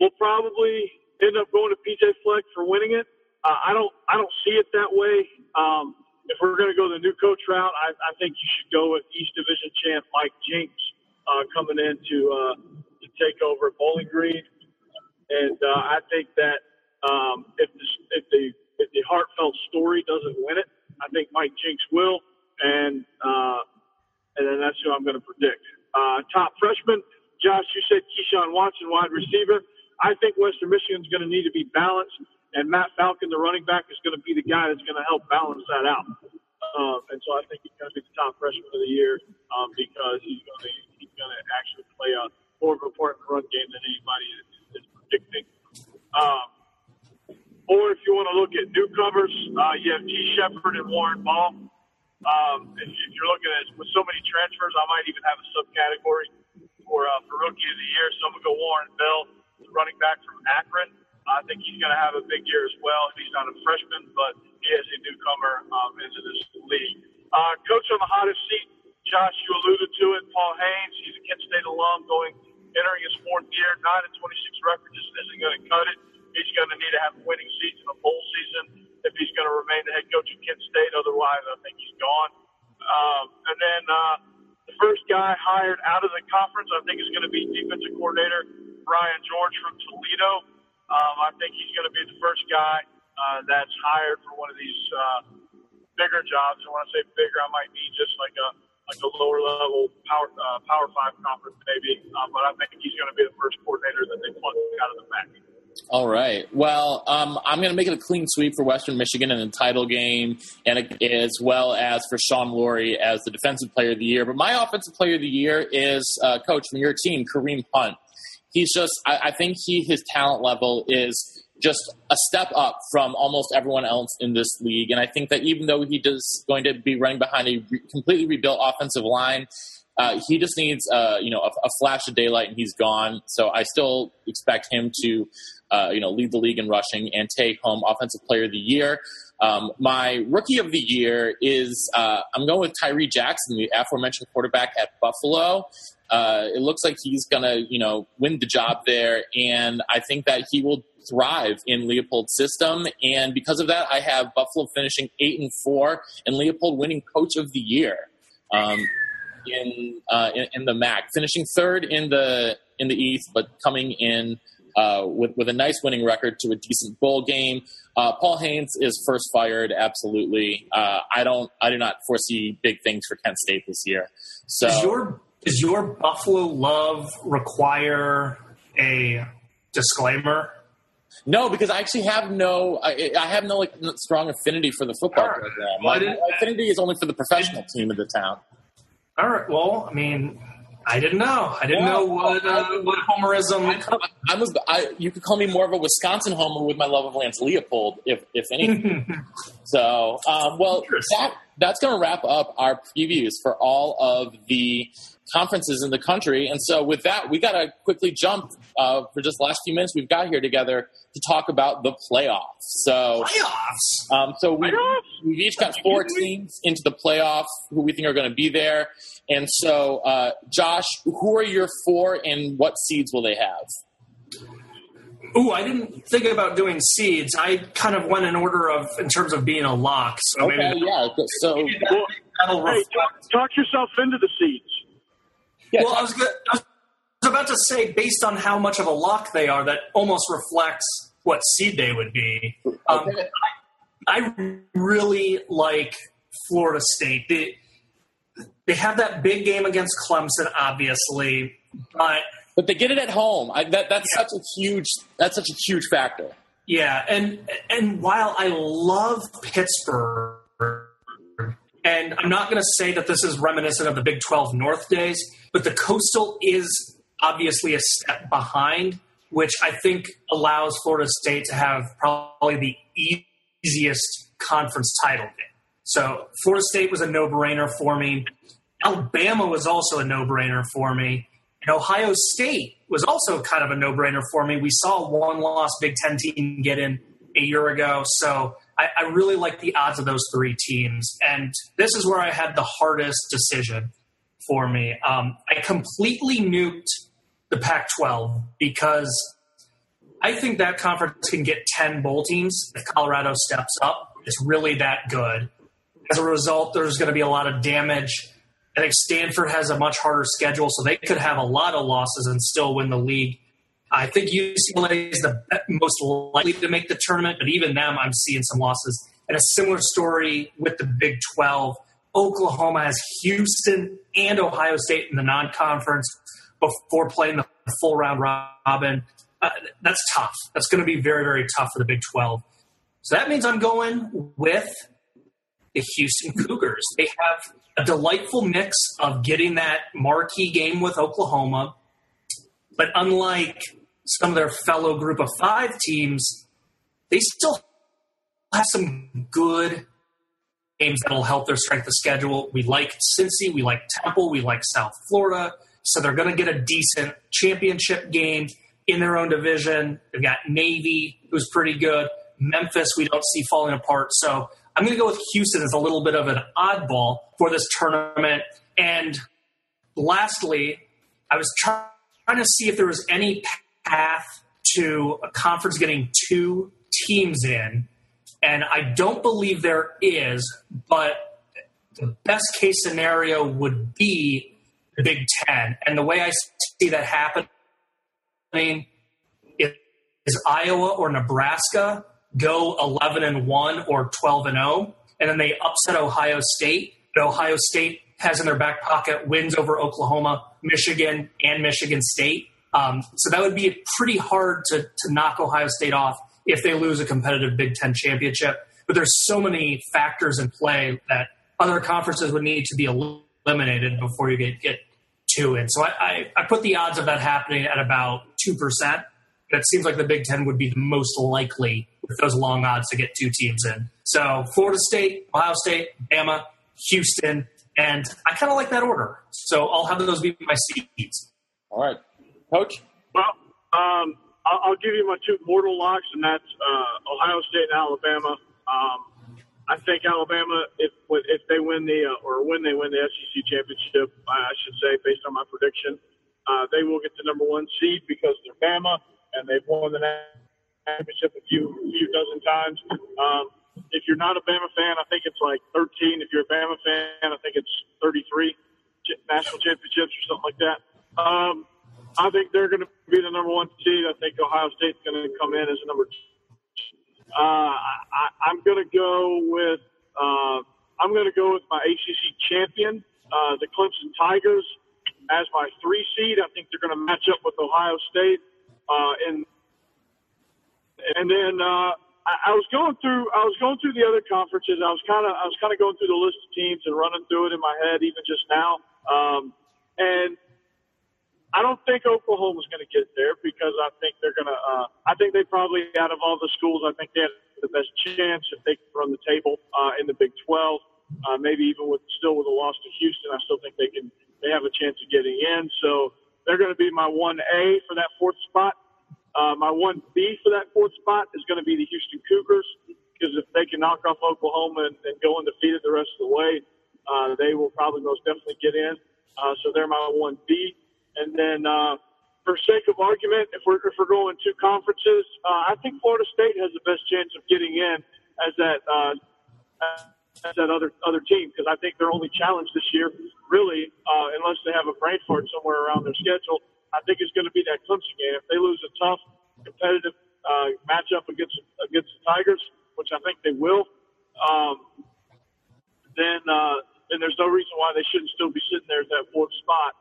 B: will probably end up going to PJ Fleck for winning it. Uh, I don't I don't see it that way. Um, if we're going to go the new coach route, I, I think you should go with East Division champ Mike Jinks uh, coming in to uh, to take over Bowling Green, and uh, I think that um, if the if the if the heartfelt story doesn't win it, I think Mike Jinks will, and uh, and then that's who I'm going to predict. Uh, top freshman, Josh, you said Keyshawn Watson, wide receiver. I think Western Michigan's going to need to be balanced and Matt Falcon, the running back, is going to be the guy that's going to help balance that out. Um, and so I think he's going to be the top freshman of the year um, because he's going to he's going to actually play a more important run game than anybody is, is predicting. Um, or if you want to look at newcomers, uh, you have T. Shepard and Warren Ball. Um, if, if you're looking at with so many transfers, I might even have a subcategory for uh, for rookie of the year. So I'm gonna go Warren Ball, running back from Akron. I think he's going to have a big year as well. He's not a freshman, but he is a newcomer um, into this league. Uh, coach on the hottest seat, Josh, you alluded to it. Paul Haynes, he's a Kent State alum, going entering his fourth year. Nine and 26 record just isn't going to cut it. He's going to need to have a winning season, a bowl season, if he's going to remain the head coach of Kent State. Otherwise, I think he's gone. Um, and then uh, the first guy hired out of the conference, I think, is going to be defensive coordinator Brian George from Toledo. Um, I think he's going to be the first guy uh, that's hired for one of these uh, bigger jobs. And when I say bigger, I might mean just like a like a lower level power uh, power five conference maybe. Um, but I think he's going to be the first coordinator that they plug out of the back.
A: All right. Well, um, I'm going to make it a clean sweep for Western Michigan in the title game, and as well as for Shawun Lurry as the defensive player of the year. But my offensive player of the year is uh, coach from your team, Kareem Hunt he's just I, I think he his talent level is just a step up from almost everyone else in this league. And I think that even though he is going to be running behind a re- completely rebuilt offensive line, uh, he just needs uh, you know a, a, flash of daylight and he's gone. So I still expect him to uh, you know lead the league in rushing and take home offensive player of the year. Um, my rookie of the year is uh, I'm going with Tyree Jackson, the aforementioned quarterback at Buffalo. Uh, it looks like he's going to, you know, win the job there, and I think that he will thrive in Leipold's system. And because of that, I have Buffalo finishing eight and four, and Leipold winning Coach of the Year um, in, uh, in, in the MAC, finishing third in the in the East, but coming in uh, with with a nice winning record to a decent bowl game. Uh, Paul Haynes is first fired, absolutely. Uh, I don't, I do not foresee big things for Kent State this year. So
C: is your does your Buffalo love require a disclaimer?
A: No, because I actually have no, I, I have no like strong affinity for the football right. program. My, my affinity is only for the professional team of the town.
C: All right. Well, I mean, I didn't know. I didn't know what uh, what homerism.
A: I, I was. I, you could call me more of a Wisconsin homer with my love of Lance Leipold, if if anything. <laughs> so, um, well, that that's going to wrap up our previews for all of the conferences in the country. And so, with that, we got to quickly jump uh, for just the last few minutes we've got here together to talk about the playoffs. So,
C: playoffs.
A: Um, so we, we've each got four teams into the playoffs who we think are going to be there. And so, uh, Josh, who are your four, and what seeds will they have?
C: Ooh, I didn't think about doing seeds. I kind of went in order of in terms of being a lock. So
A: okay, maybe yeah. So
B: well, hey, talk, talk yourself into the seeds.
C: Yeah, well, I was, gonna, I was about to say, based on how much of a lock they are, that almost reflects what seed they would be. Um, okay. I, I, really like Florida State. They, they have that big game against Clemson, obviously, but
A: but they get it at home. I, that, that's yeah. such a huge that's such a huge factor.
C: Yeah, and and while I love Pittsburgh, and I'm not going to say that this is reminiscent of the Big 12 North days, but the Coastal is obviously a step behind, which I think allows Florida State to have probably the easiest conference title game. So Florida State was a no brainer for me. Alabama was also a no brainer for me. And Ohio State was also kind of a no brainer for me. We saw one loss Big Ten team get in a year ago. So I, I really like the odds of those three teams. And this is where I had the hardest decision for me. Um, I completely nuked the Pac 12 because I think that conference can get 10 bowl teams if Colorado steps up. It's really that good. As a result, there's going to be a lot of damage. I think Stanford has a much harder schedule, so they could have a lot of losses and still win the league. I think UCLA is the most likely to make the tournament, but even them, I'm seeing some losses. And a similar story with the Big 12. Oklahoma has Houston and Ohio State in the non conference before playing the full round robin. Uh, that's tough. That's going to be very, very tough for the Big 12. So that means I'm going with the Houston Cougars. They have a delightful mix of getting that marquee game with Oklahoma, but unlike some of their fellow group of five teams, they still have some good games that'll help their strength of schedule. We like Cincy, we like Temple, we like South Florida. So they're going to get a decent championship game in their own division. They've got Navy, who's pretty good. Memphis, we don't see falling apart. So I'm going to go with Houston as a little bit of an oddball for this tournament. And lastly, I was trying to see if there was any path to a conference getting two teams in. And I don't believe there is, but the best case scenario would be the Big Ten. And the way I see that happening is Iowa or Nebraska go 11 and 1 or 12 and 0, and then they upset Ohio State. Ohio State has in their back pocket wins over Oklahoma, Michigan, and Michigan State. Um, so that would be pretty hard to, to knock Ohio State off if they lose a competitive Big Ten championship. But there's so many factors in play that other conferences would need to be eliminated before you get, get two in. So I, I, I put the odds of that happening at about 2%. That seems like the Big Ten would be the most likely with those long odds to get two teams in. So Florida State, Ohio State, Bama, Houston, and I kind of like that order. So I'll have those be my seeds.
A: All right. Coach?
B: Well, um, I'll, I'll, give you my two mortal locks, and that's uh, Ohio State and Alabama. Um, I think Alabama, if if they win the uh, or when they win the SEC championship, I should say, based on my prediction, uh, they will get the number one seed because they're Bama and they've won the championship a few few dozen times. Um, if you're not a Bama fan, I think it's like 13. If you're a Bama fan, I think it's 33 national championships or something like that. Um, I think they're going to be the number one seed. I think Ohio State's going to come in as a number two. Uh, I, I'm going to go with uh, I'm going to go with my ACC champion, uh, the Clemson Tigers, as my three seed. I think they're going to match up with Ohio State uh, in and then uh, I, I was going through I was going through the other conferences. I was kind of I was kind of going through the list of teams and running through it in my head even just now. Um, and I don't think Oklahoma's going to get there because I think they're going to. Uh, I think they probably out of all the schools, I think they have the best chance if they can run the table uh, in the Big 12. Uh, maybe even with still with a loss to Houston, I still think they can. They have a chance of getting in. So they're going to be my one A for that fourth spot. Uh, my one B for that fourth spot is going to be the Houston Cougars because if they can knock off Oklahoma and, and go undefeated the rest of the way, uh, they will probably most definitely get in. Uh, so they're my one B. And then, uh, for sake of argument, if we're if we're going two conferences, uh, I think Florida State has the best chance of getting in as that uh, as that other other team because I think their only challenge this year, really, uh, unless they have a brain fart somewhere around their schedule, I think it's going to be that Clemson game. If they lose a tough, competitive uh, matchup against against the Tigers, which I think they will, um, then uh, then there's no reason why they shouldn't still be sitting there at that fourth spot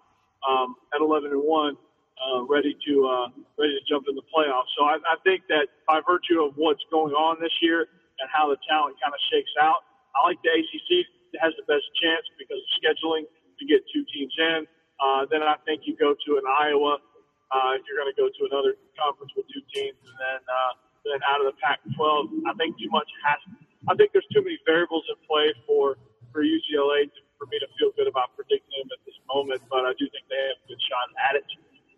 B: um, at 11 and one, uh, ready to uh, ready to jump in the playoffs. So I, I think that by virtue of what's going on this year and how the talent kind of shakes out, I like the ACC has the best chance because of scheduling to get two teams in. Uh, then I think you go to an Iowa. Uh, you're going to go to another conference with two teams, and then uh, then out of the Pac-12, I think too much has. I think there's too many variables in play for for UCLA to, for me to feel good about predicting them at this moment. But I do think they have a good shot at it.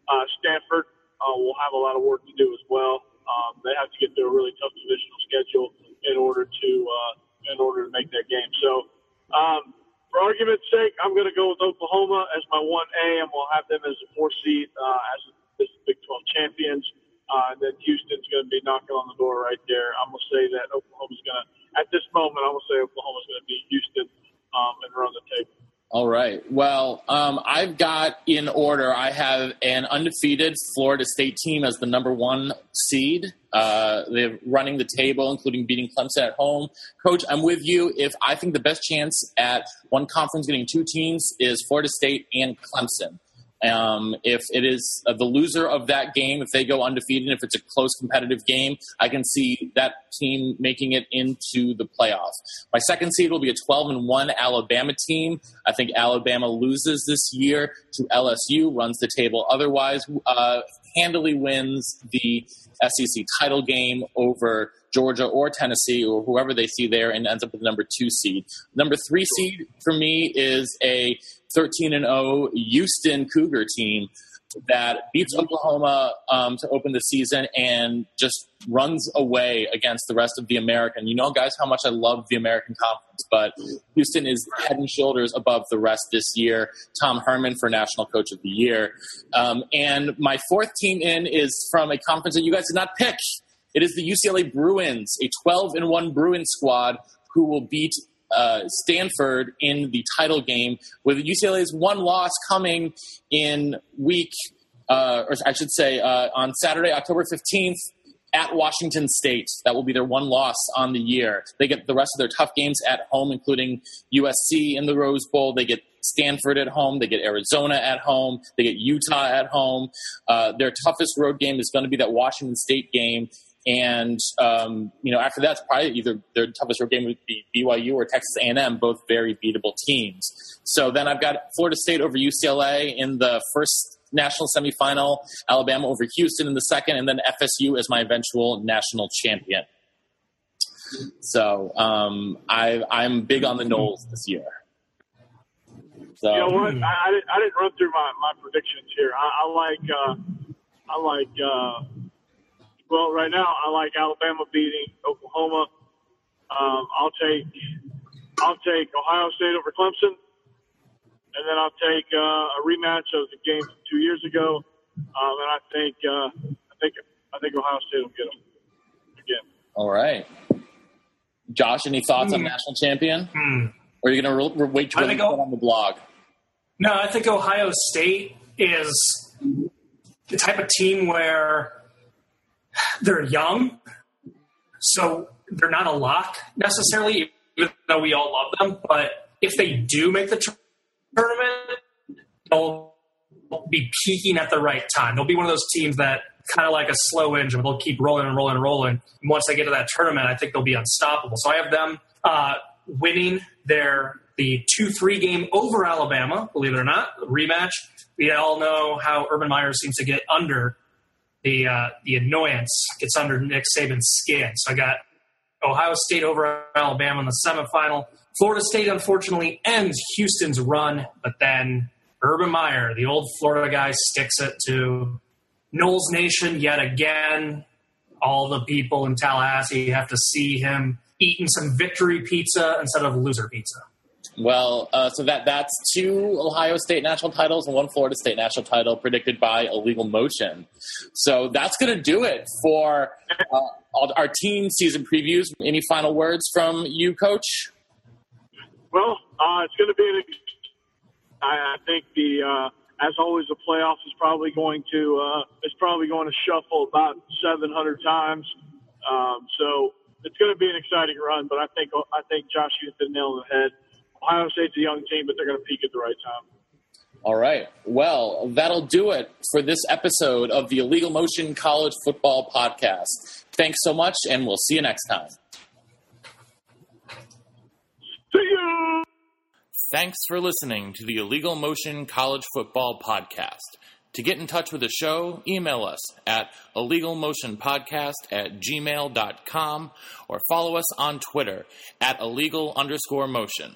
B: Uh, Stanford uh, will have a lot of work to do as well. Um, they have to get through a really tough divisional schedule in order to uh, in order to make their game. So. Um, argument's sake, I'm going to go with Oklahoma as my 1A, and we'll have them as a four seed uh, as the Big 12 champions. Uh, and then Houston's going to be knocking on the door right there. I'm going to say that Oklahoma's going to, at this moment, I'm going to say Oklahoma's going to beat Houston um, and run the table.
A: All right. Well, um, I've got in order. I have an undefeated Florida State team as the number one seed. Uh, they're running the table, including beating Clemson at home. Coach, I'm with you. If I think the best chance at one conference getting two teams is Florida State and Clemson. Um, if it is uh, the loser of that game, if they go undefeated, if it's a close competitive game, I can see that team making it into the playoff. My second seed will be a 12 and 1 Alabama team. I think Alabama loses this year to LSU, runs the table otherwise, uh, handily wins the SEC title game over Georgia or Tennessee or whoever they see there and ends up with the number two seed. Number three seed for me is a 13 and 0 Houston Cougar team that beats Oklahoma um, to open the season and just runs away against the rest of the American. You know, guys, how much I love the American Conference, but Houston is head and shoulders above the rest this year. Tom Herman for National Coach of the Year. Um, and my fourth team in is from a conference that you guys did not pick. It is the UCLA Bruins, a 12 and 1 Bruins squad who will beat uh, Stanford in the title game, with UCLA's one loss coming in week, uh, or I should say, uh, on Saturday, October 15th. At Washington State, that will be their one loss on the year. They get the rest of their tough games at home, including USC in the Rose Bowl. They get Stanford at home. They get Arizona at home. They get Utah at home. Uh, their toughest road game is going to be that Washington State game and um, you know, after that's probably either their toughest road game would be BYU or Texas A&M, both very beatable teams. So then I've got Florida State over UCLA in the first national semifinal, Alabama over Houston in the second, and then FSU as my eventual national champion. So um, I, I'm big on the Noles this year.
B: So, you know what? I, I, didn't, run through my, my predictions here. I, I like uh, I like uh, well, right now I like Alabama beating Oklahoma. Um, I'll take I'll take Ohio State over Clemson, and then I'll take uh, a rematch of the game from two years ago. Um, and I think uh, I think I think Ohio State will get them again.
A: All right, Josh. Any thoughts mm. on hmm. national champion? Mm. Or are you going to re- wait to put on the blog?
C: No, I think Ohio State is the type of team where they're young, so they're not a lock necessarily, even though we all love them. But if they do make the tournament, they'll be peaking at the right time. They'll be one of those teams that kind of like a slow engine. They'll keep rolling and rolling and rolling. And once they get to that tournament, I think they'll be unstoppable. So I have them uh, winning their the two three game over Alabama. Believe it or not, rematch. We all know how Urban Meyer seems to get under the uh, the annoyance gets under Nick Saban's skin. So I got Ohio State over Alabama in the semifinal. Florida State unfortunately ends Houston's run, but then Urban Meyer, the old Florida guy, sticks it to Noles Nation yet again. All the people in Tallahassee have to see him eating some victory pizza instead of loser pizza.
A: Well, uh, so that that's two Ohio State national titles and one Florida State national title predicted by Illegal Motion. So that's going to do it for uh, our team season previews. Any final words from you, Coach?
B: Well, uh, it's going to be an. I, I think the uh, as always the playoffs is probably going to uh, it's probably going to shuffle about 700 times. Um, so it's going to be an exciting run. But I think I think Josh hit the nail on the head Ohio State's a young team, but they're going to peak at the right time.
A: All right. Well, that'll do it for this episode of the Illegal Motion College Football Podcast. Thanks so much, and we'll see you next time.
B: See you.
D: Thanks for listening to the Illegal Motion College Football Podcast. To get in touch with the show, email us at illegalmotionpodcast at gmail.com or follow us on Twitter at illegal underscore motion.